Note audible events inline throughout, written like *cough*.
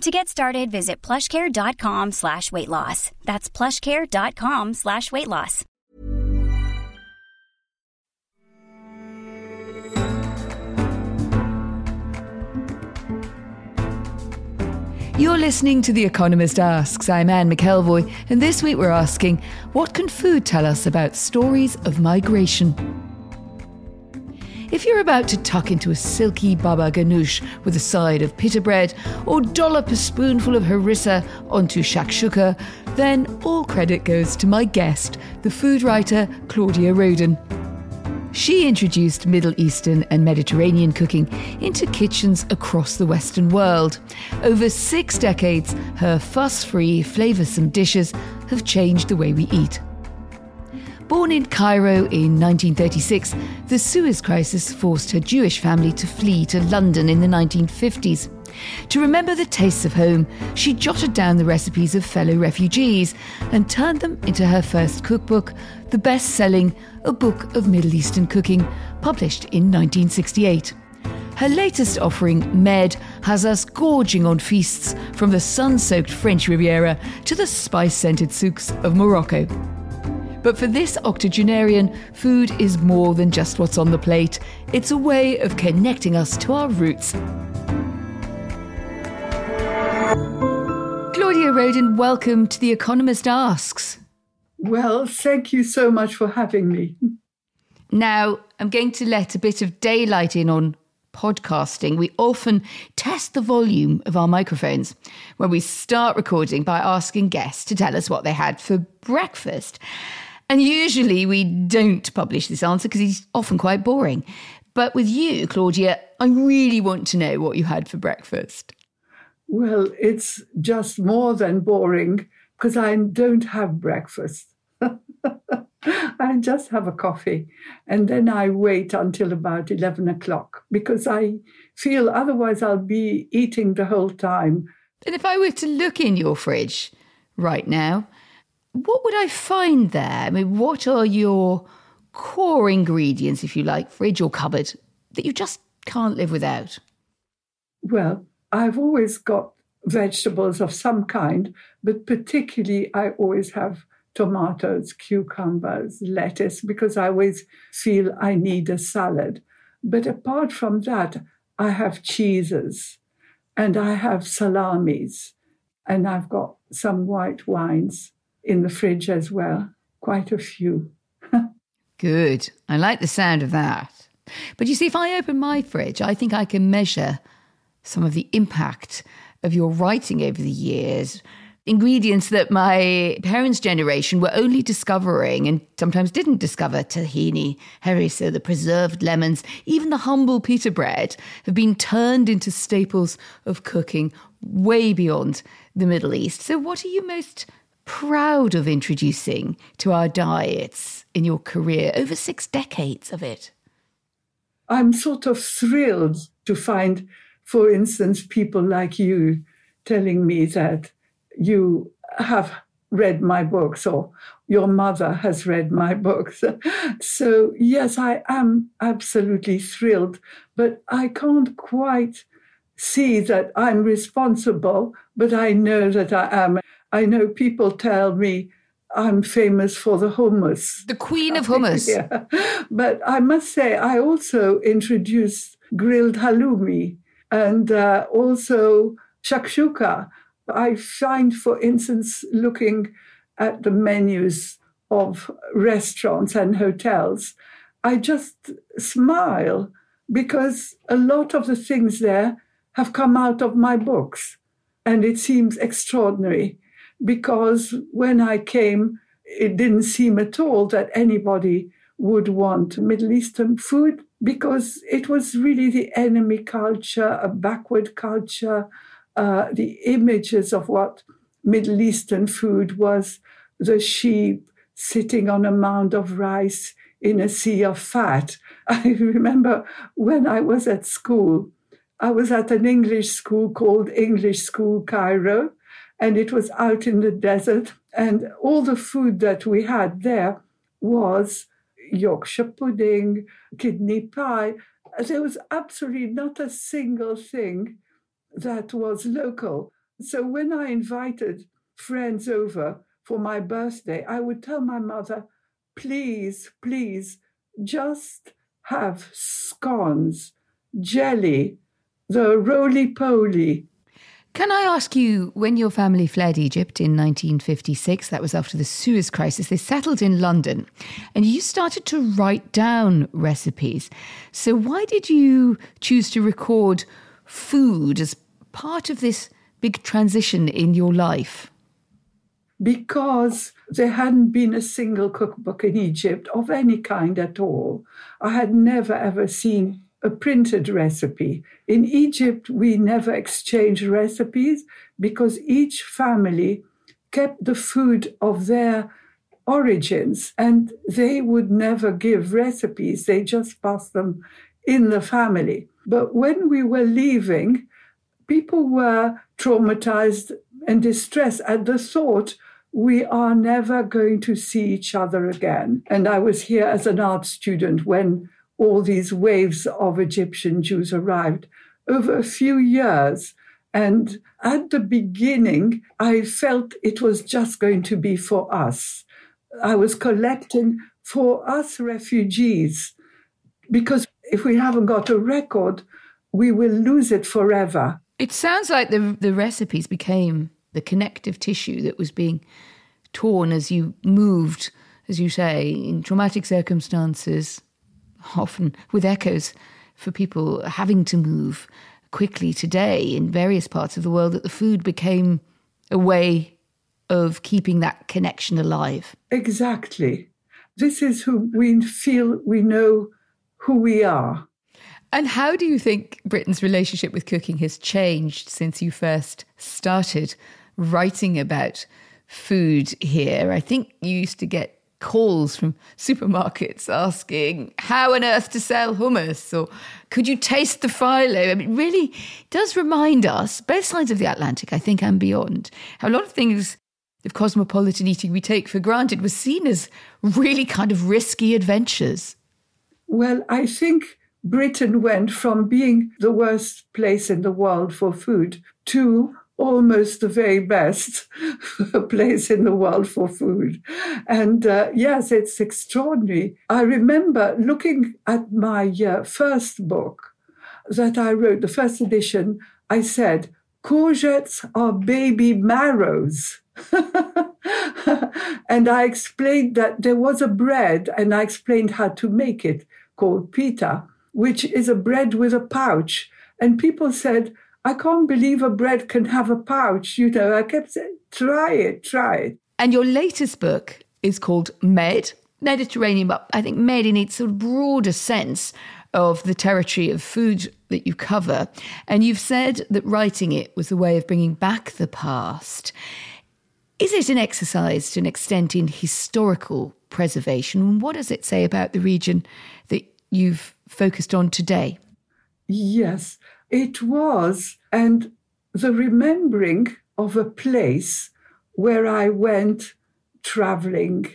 To get started, visit plushcare.com slash weight loss. That's plushcare.com slash weight loss. You're listening to The Economist Asks. I'm Anne McElvoy, and this week we're asking what can food tell us about stories of migration? If you're about to tuck into a silky baba ganoush with a side of pita bread or dollop a spoonful of harissa onto shakshuka, then all credit goes to my guest, the food writer Claudia Roden. She introduced Middle Eastern and Mediterranean cooking into kitchens across the Western world. Over six decades, her fuss free, flavoursome dishes have changed the way we eat. Born in Cairo in 1936, the Suez Crisis forced her Jewish family to flee to London in the 1950s. To remember the tastes of home, she jotted down the recipes of fellow refugees and turned them into her first cookbook, the best selling A Book of Middle Eastern Cooking, published in 1968. Her latest offering, Med, has us gorging on feasts from the sun soaked French Riviera to the spice scented souks of Morocco. But for this octogenarian, food is more than just what's on the plate. It's a way of connecting us to our roots. Claudia Roden, welcome to The Economist Asks. Well, thank you so much for having me. Now, I'm going to let a bit of daylight in on podcasting. We often test the volume of our microphones when we start recording by asking guests to tell us what they had for breakfast. And usually we don't publish this answer because it's often quite boring. But with you, Claudia, I really want to know what you had for breakfast. Well, it's just more than boring because I don't have breakfast. *laughs* I just have a coffee and then I wait until about 11 o'clock because I feel otherwise I'll be eating the whole time. And if I were to look in your fridge right now, what would I find there? I mean, what are your core ingredients, if you like, fridge or cupboard, that you just can't live without? Well, I've always got vegetables of some kind, but particularly I always have tomatoes, cucumbers, lettuce, because I always feel I need a salad. But apart from that, I have cheeses and I have salamis and I've got some white wines in the fridge as well, quite a few. *laughs* Good. I like the sound of that. But you see, if I open my fridge, I think I can measure some of the impact of your writing over the years. Ingredients that my parents' generation were only discovering and sometimes didn't discover tahini, harissa, the preserved lemons, even the humble pita bread have been turned into staples of cooking way beyond the Middle East. So, what are you most proud of introducing to our diets in your career, over six decades of it? I'm sort of thrilled to find, for instance, people like you telling me that you have read my books or your mother has read my books. *laughs* so, yes, I am absolutely thrilled, but I can't quite see that I'm responsible, but I know that I am. I know people tell me I'm famous for the hummus. The queen of *laughs* hummus. yeah. But I must say, I also introduced grilled halloumi and uh, also shakshuka. I find, for instance, looking at the menus of restaurants and hotels, I just smile because a lot of the things there have come out of my books. And it seems extraordinary because when I came, it didn't seem at all that anybody would want Middle Eastern food because it was really the enemy culture, a backward culture, uh, the images of what Middle Eastern food was the sheep, sitting on a mound of rice in a sea of fat. *laughs* I remember when I was at school, I was at an English school called English School Cairo, and it was out in the desert. And all the food that we had there was Yorkshire pudding, kidney pie. There was absolutely not a single thing that was local. So when I invited friends over for my birthday, I would tell my mother, please, please, just have scones, jelly, the roly poly. Can I ask you, when your family fled Egypt in 1956, that was after the Suez Crisis, they settled in London and you started to write down recipes. So, why did you choose to record food as part of this big transition in your life? Because there hadn't been a single cookbook in Egypt of any kind at all. I had never ever seen a printed recipe. In Egypt, we never exchanged recipes because each family kept the food of their origins and they would never give recipes, they just passed them in the family. But when we were leaving, people were traumatized and distressed at the thought we are never going to see each other again. And I was here as an art student when all these waves of Egyptian Jews arrived over a few years. And at the beginning, I felt it was just going to be for us. I was collecting for us refugees because if we haven't got a record, we will lose it forever. It sounds like the, the recipes became the connective tissue that was being torn as you moved, as you say, in traumatic circumstances, often with echoes for people having to move quickly today in various parts of the world, that the food became a way of keeping that connection alive. Exactly. This is who we feel we know who we are. And how do you think Britain's relationship with cooking has changed since you first started writing about food here? I think you used to get calls from supermarkets asking how on earth to sell hummus or could you taste the phyllo? I mean, it really does remind us, both sides of the Atlantic, I think, and beyond, how a lot of things of cosmopolitan eating we take for granted was seen as really kind of risky adventures. Well, I think Britain went from being the worst place in the world for food to almost the very best *laughs* place in the world for food. And uh, yes, it's extraordinary. I remember looking at my uh, first book that I wrote, the first edition, I said, courgettes are baby marrows. *laughs* and I explained that there was a bread, and I explained how to make it called pita, which is a bread with a pouch. And people said, I can't believe a bread can have a pouch. You know, I kept saying, try it, try it. And your latest book is called Med, Mediterranean, but I think Med in its sort of broader sense of the territory of food that you cover. And you've said that writing it was a way of bringing back the past. Is it an exercise to an extent in historical preservation? What does it say about the region that you've focused on today? Yes, it was. And the remembering of a place where I went traveling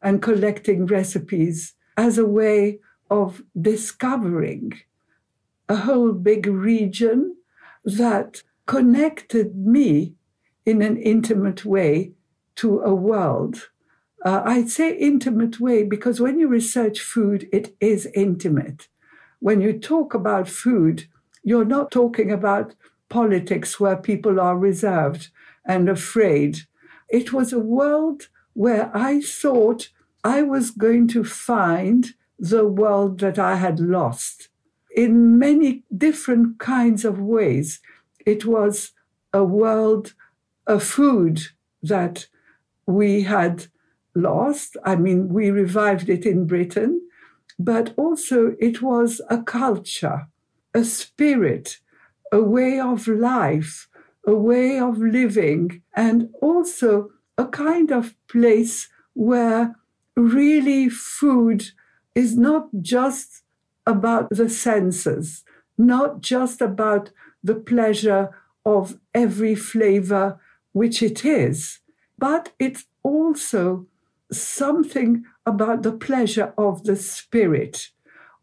and collecting recipes as a way of discovering a whole big region that connected me in an intimate way to a world. Uh, I'd say intimate way because when you research food, it is intimate. When you talk about food, you're not talking about politics where people are reserved and afraid. It was a world where I thought I was going to find the world that I had lost in many different kinds of ways. It was a world, a food that we had lost. I mean, we revived it in Britain, but also it was a culture a spirit, a way of life, a way of living, and also a kind of place where really food is not just about the senses, not just about the pleasure of every flavor, which it is, but it's also something about the pleasure of the spirit,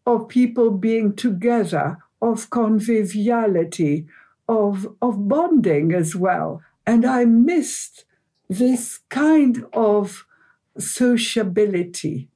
of people being together, of conviviality, of, of bonding as well. And I missed this kind of sociability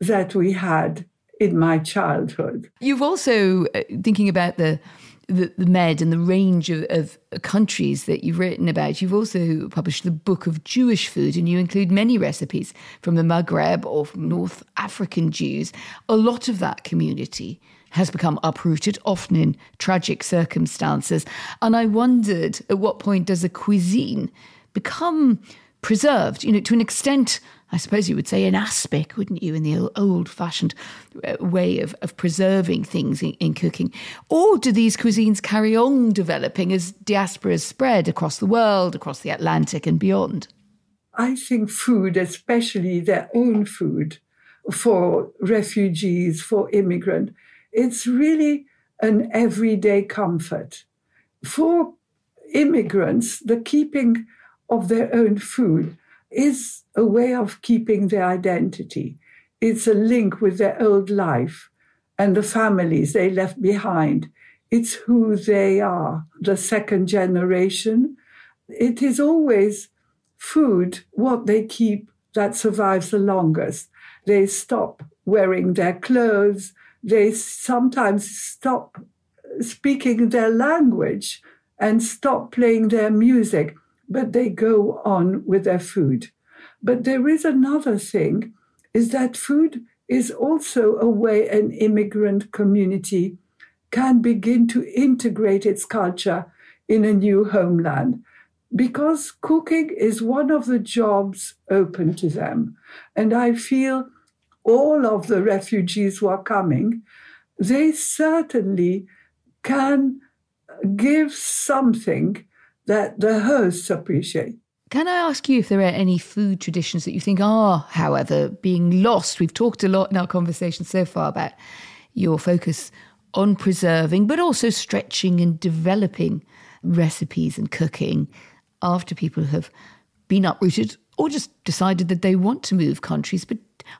that we had in my childhood. You've also, uh, thinking about the the, the Med and the range of, of, countries that you've written about, you've also published the Book of Jewish Food, and you include many recipes from the Maghreb or from North African Jews. A lot of that community has become uprooted, often in tragic circumstances. And I wondered at what point does a cuisine become preserved, you know, to an extent I suppose you would say, an aspic, wouldn't you, in the old fashioned uh, way of, of preserving things in, in, cooking? Or do these cuisines carry on developing as diasporas spread across the world, across the Atlantic and beyond? I think food, especially their own food for refugees, for immigrants, it's really an everyday comfort. For immigrants, the keeping of their own food is a way of keeping their identity. It's a link with their old life and the families they left behind. It's who they are, the second generation. It is always food, what they keep that survives the longest. They stop wearing their clothes. They sometimes stop speaking their language and stop playing their music but they go on with their food. But there is another thing is that food is also a way an immigrant community can begin to integrate its culture in a new homeland because cooking is one of the jobs open to them. And I feel all of the refugees who are coming, they certainly can give something that the hosts appreciate. Can I ask you if there are any food traditions that you think are, however, being lost? We've talked a lot in our conversation so far about your focus on preserving, but also stretching and developing recipes and cooking after people have been uprooted or just decided that they want to move countries. But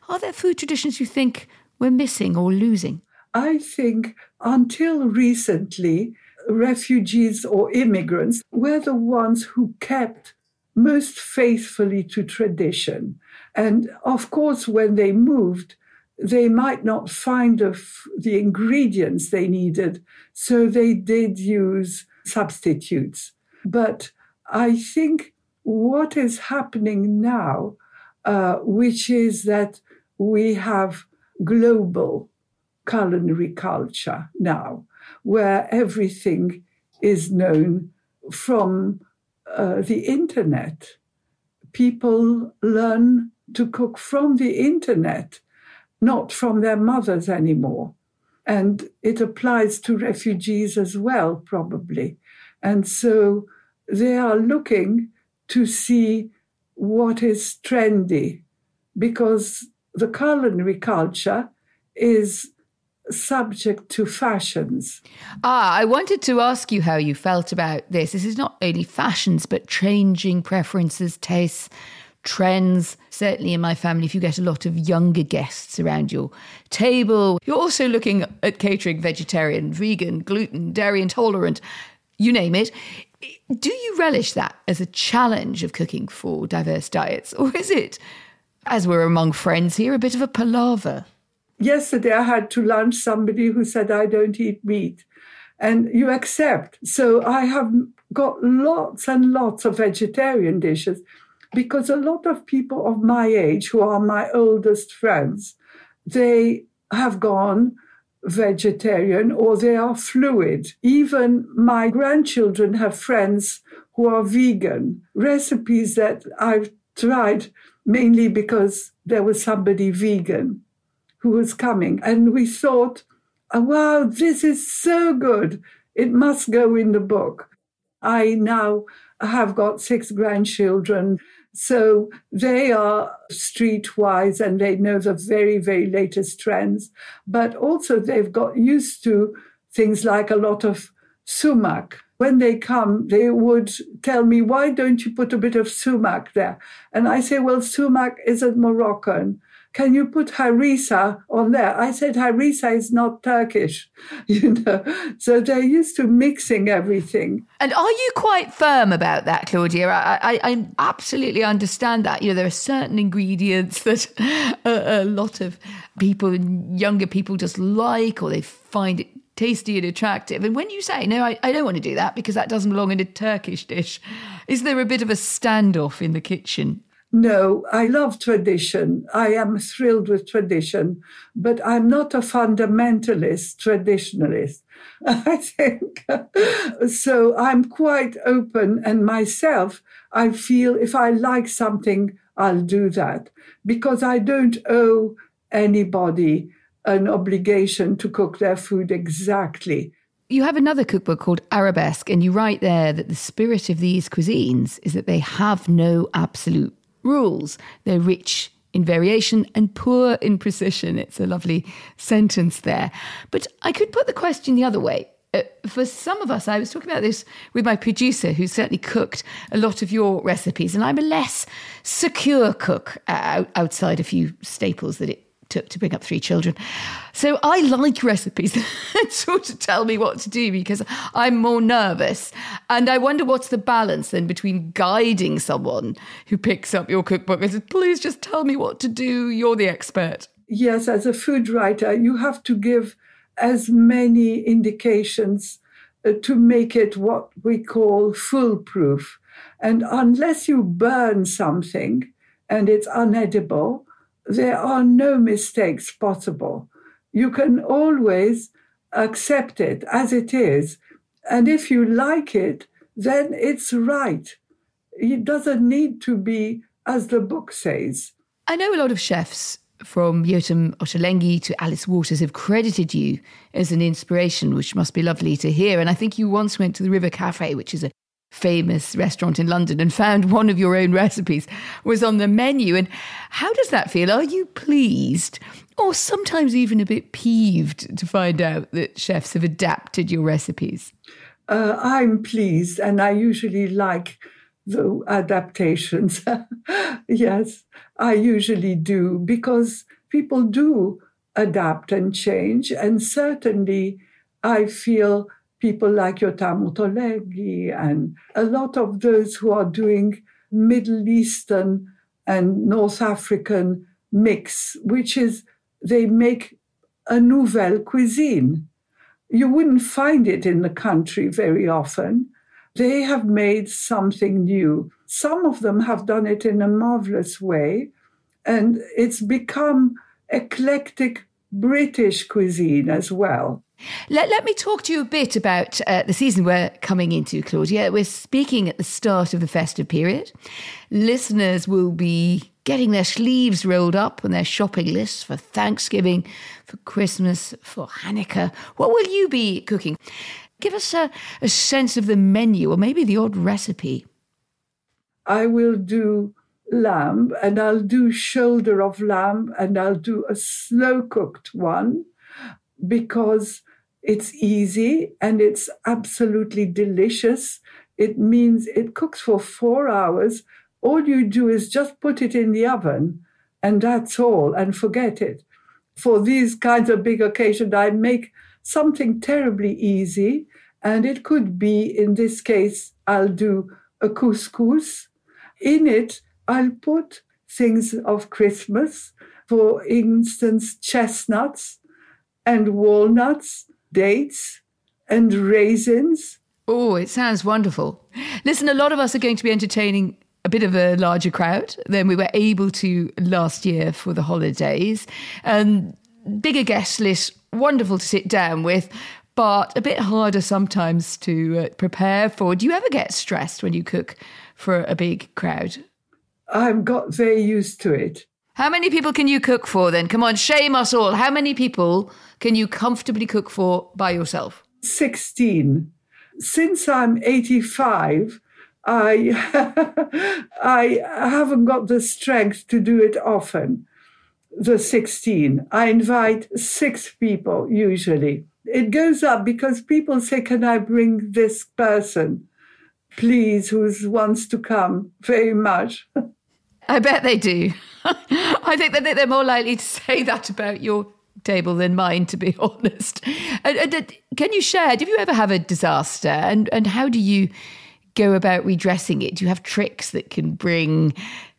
are there food traditions you think we're missing or losing? I think until recently, refugees or immigrants were the ones who kept most faithfully to tradition. And of course, when they moved, they might not find the, the ingredients they needed, so they did use substitutes. But I think what is happening now, uh, which is that we have global culinary culture now, where everything is known from uh, the internet. People learn to cook from the internet, not from their mothers anymore. And it applies to refugees as well, probably. And so they are looking to see what is trendy because the culinary culture is subject to fashions. Ah, I wanted to ask you how you felt about this. This is not only fashions, but changing preferences, tastes, trends. Certainly in my family, if you get a lot of younger guests around your table, you're also looking at catering vegetarian, vegan, gluten, dairy intolerant, you name it. Do you relish that as a challenge of cooking for diverse diets? Or is it, as we're among friends here, a bit of a palaver? yesterday I had to lunch somebody who said, I don't eat meat. And you accept. So I have got lots and lots of vegetarian dishes because a lot of people of my age, who are my oldest friends, they have gone vegetarian or they are fluid. Even my grandchildren have friends who are vegan. Recipes that I've tried mainly because there was somebody vegan who was coming. And we thought, oh, wow, this is so good. It must go in the book. I now have got six grandchildren. So they are streetwise and they know the very, very latest trends. But also they've got used to things like a lot of sumac. When they come, they would tell me, why don't you put a bit of sumac there? And I say, well, sumac isn't Moroccan can you put harissa on there? I said, harissa is not Turkish, *laughs* you know. So they're used to mixing everything. And are you quite firm about that, Claudia? I, I, I absolutely understand that. You know, there are certain ingredients *laughs* that a, a lot of people, younger people, just like or they find it tasty and attractive. And when you say, no, I, I, don't want to do that because that doesn't belong in a Turkish dish, is there a bit of a standoff in the kitchen? No, I love tradition. I am thrilled with tradition, but I'm not a fundamentalist traditionalist. *laughs* I think so. I'm quite open, and myself, I feel if I like something, I'll do that because I don't owe anybody an obligation to cook their food exactly. You have another cookbook called Arabesque, and you write there that the spirit of these cuisines is that they have no absolute rules. They're rich in variation and poor in precision. It's a lovely sentence there. But I could put the question the other way. Uh, for some of us, I was talking about this with my producer, who certainly cooked a lot of your recipes, and I'm a less secure cook uh, outside a few staples that it took to bring up three children. So I like recipes *laughs* that sort of tell me what to do because I'm more nervous. And I wonder what's the balance then between guiding someone who picks up your cookbook and says, please just tell me what to do, you're the expert. Yes, as a food writer, you have to give as many indications uh, to make it what we call foolproof. And unless you burn something and it's unedible, there are no mistakes possible. You can always accept it as it is. And if you like it, then it's right. It doesn't need to be as the book says. I know a lot of chefs from Yotam Ottolenghi to Alice Waters have credited you as an inspiration, which must be lovely to hear. And I think you once went to the River Cafe, which is a famous restaurant in London and found one of your own recipes was on the menu. And how does that feel? Are you pleased or sometimes even a bit peeved to find out that chefs have adapted your recipes? Uh, I'm pleased, and I usually like the adaptations. *laughs* yes, I usually do because people do adapt and change, and certainly I feel people like Yotam Ottolenghi and a lot of those who are doing Middle Eastern and North African mix, which is they make a nouvelle cuisine. You wouldn't find it in the country very often. They have made something new. Some of them have done it in a marvelous way, and it's become eclectic British cuisine as well. Let, let me talk to you a bit about uh, the season we're coming into, Claudia. We're speaking at the start of the festive period. Listeners will be getting their sleeves rolled up on their shopping lists for Thanksgiving, for Christmas, for Hanukkah. What will you be cooking? Give us a, a sense of the menu or maybe the odd recipe. I will do lamb and I'll do shoulder of lamb and I'll do a slow cooked one because it's easy and it's absolutely delicious. It means it cooks for four hours. All you do is just put it in the oven and that's all and forget it. For these kinds of big occasions, I make something terribly easy. And it could be, in this case, I'll do a couscous. In it, I'll put things of Christmas, for instance, chestnuts and walnuts dates and raisins. Oh, it sounds wonderful. Listen, a lot of us are going to be entertaining a bit of a larger crowd than we were able to last year for the holidays. And bigger guest list, wonderful to sit down with, but a bit harder sometimes to uh, prepare for. Do you ever get stressed when you cook for a big crowd? I've got very used to it. How many people can you cook for then? Come on, shame us all. How many people can you comfortably cook for by yourself? 16. Since I'm 85, I *laughs* I haven't got the strength to do it often. The 16. I invite six people usually. It goes up because people say, Can I bring this person, please, who wants to come very much? *laughs* I bet they do. *laughs* I think that they're more likely to say that about your table than mine, to be *laughs* honest. And, and, uh, can you share? Did you ever have a disaster, and and how do you go about redressing it? Do you have tricks that can bring,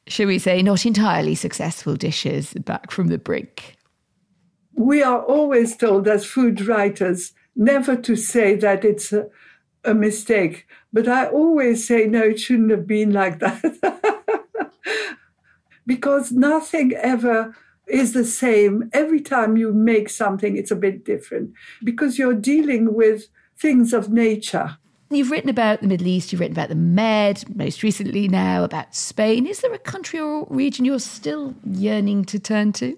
shall we say, not entirely successful dishes back from the brink? We are always told as food writers never to say that it's a, a mistake, but I always say no, it shouldn't have been like that. *laughs* because nothing ever is the same. Every time you make something, it's a bit different because you're dealing with things of nature. You've written about the Middle East, you've written about the Med, most recently now about Spain. Is there a country or region you're still yearning to turn to?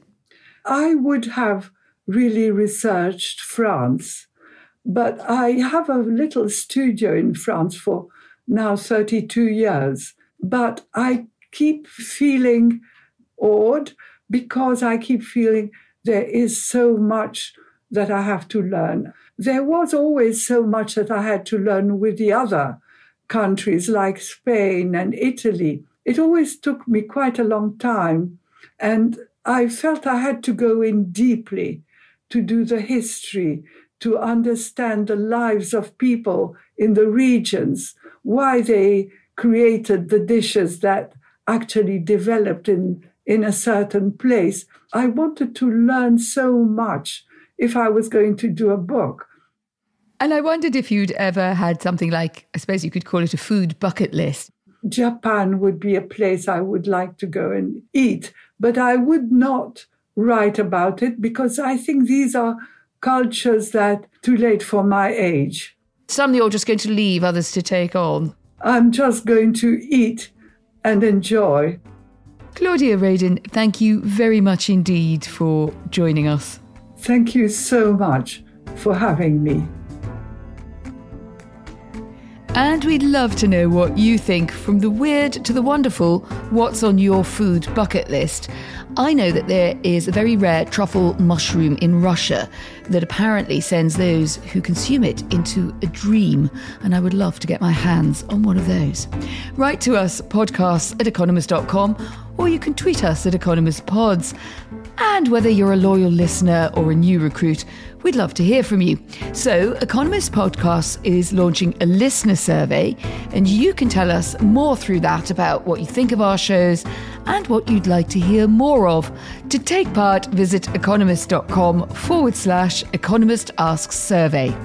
I would have really researched France, but I have a little studio in France for now 32 years. But I keep feeling awed because I keep feeling there is so much that I have to learn. There was always so much that I had to learn with the other countries like Spain and Italy. It always took me quite a long time. And I felt I had to go in deeply to do the history, to understand the lives of people in the regions, why they created the dishes that actually developed in in a certain place. I wanted to learn so much if I was going to do a book. And I wondered if you'd ever had something like, I suppose you could call it a food bucket list. Japan would be a place I would like to go and eat, but I would not write about it because I think these are cultures that too late for my age. Some you're just going to leave, others to take on. I'm just going to eat and enjoy. Claudia Roden, thank you very much indeed for joining us. Thank you so much for having me. And we'd love to know what you think from the weird to the wonderful what's on your food bucket list. I know that there is a very rare truffle mushroom in Russia that apparently sends those who consume it into a dream, and I would love to get my hands on one of those. Write to us, podcasts at economist.com, or you can tweet us at economistpods. And whether you're a loyal listener or a new recruit, we'd love to hear from you. So, Economist Podcasts is launching a listener survey, and you can tell us more through that about what you think of our shows and what you'd like to hear more of. To take part, visit economist.com forward slash economist asks survey.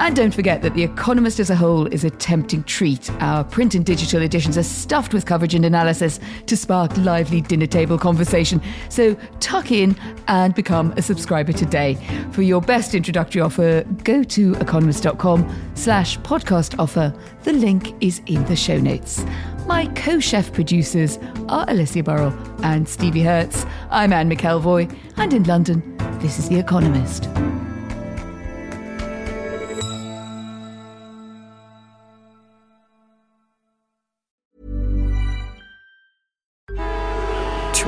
And don't forget that The Economist as a whole is a tempting treat. Our print and digital editions are stuffed with coverage and analysis to spark lively dinner table conversation. So tuck in and become a subscriber today. For your best introductory offer, go to economist.com slash podcast offer. The link is in the show notes. My co chef producers are Alicia Burrell and Stevie Hertz. I'm Anne McElvoy, and in London, this is The Economist.